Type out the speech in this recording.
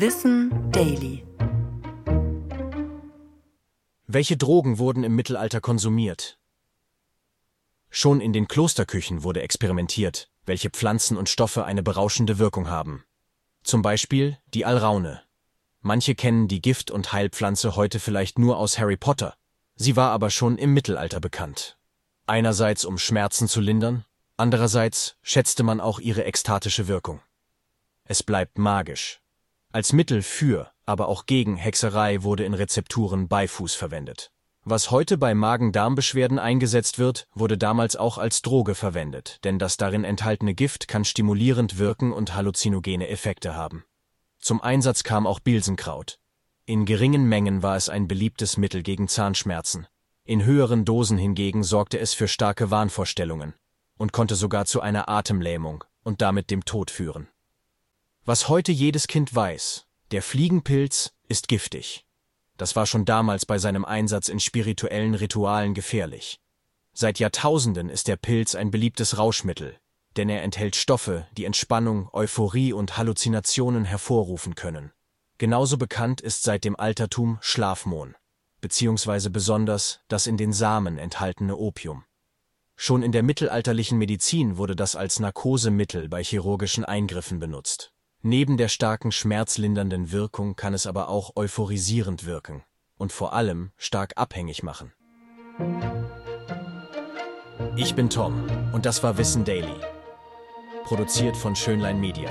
Wissen Daily. Welche Drogen wurden im Mittelalter konsumiert? Schon in den Klosterküchen wurde experimentiert, welche Pflanzen und Stoffe eine berauschende Wirkung haben. Zum Beispiel die Alraune. Manche kennen die Gift- und Heilpflanze heute vielleicht nur aus Harry Potter. Sie war aber schon im Mittelalter bekannt. Einerseits um Schmerzen zu lindern, andererseits schätzte man auch ihre ekstatische Wirkung. Es bleibt magisch. Als Mittel für, aber auch gegen Hexerei wurde in Rezepturen Beifuß verwendet. Was heute bei Magen-Darm-Beschwerden eingesetzt wird, wurde damals auch als Droge verwendet, denn das darin enthaltene Gift kann stimulierend wirken und halluzinogene Effekte haben. Zum Einsatz kam auch Bilsenkraut. In geringen Mengen war es ein beliebtes Mittel gegen Zahnschmerzen. In höheren Dosen hingegen sorgte es für starke Wahnvorstellungen und konnte sogar zu einer Atemlähmung und damit dem Tod führen. Was heute jedes Kind weiß, der Fliegenpilz ist giftig. Das war schon damals bei seinem Einsatz in spirituellen Ritualen gefährlich. Seit Jahrtausenden ist der Pilz ein beliebtes Rauschmittel, denn er enthält Stoffe, die Entspannung, Euphorie und Halluzinationen hervorrufen können. Genauso bekannt ist seit dem Altertum Schlafmohn, beziehungsweise besonders das in den Samen enthaltene Opium. Schon in der mittelalterlichen Medizin wurde das als Narkosemittel bei chirurgischen Eingriffen benutzt. Neben der starken schmerzlindernden Wirkung kann es aber auch euphorisierend wirken und vor allem stark abhängig machen. Ich bin Tom und das war Wissen Daily. Produziert von Schönlein Media.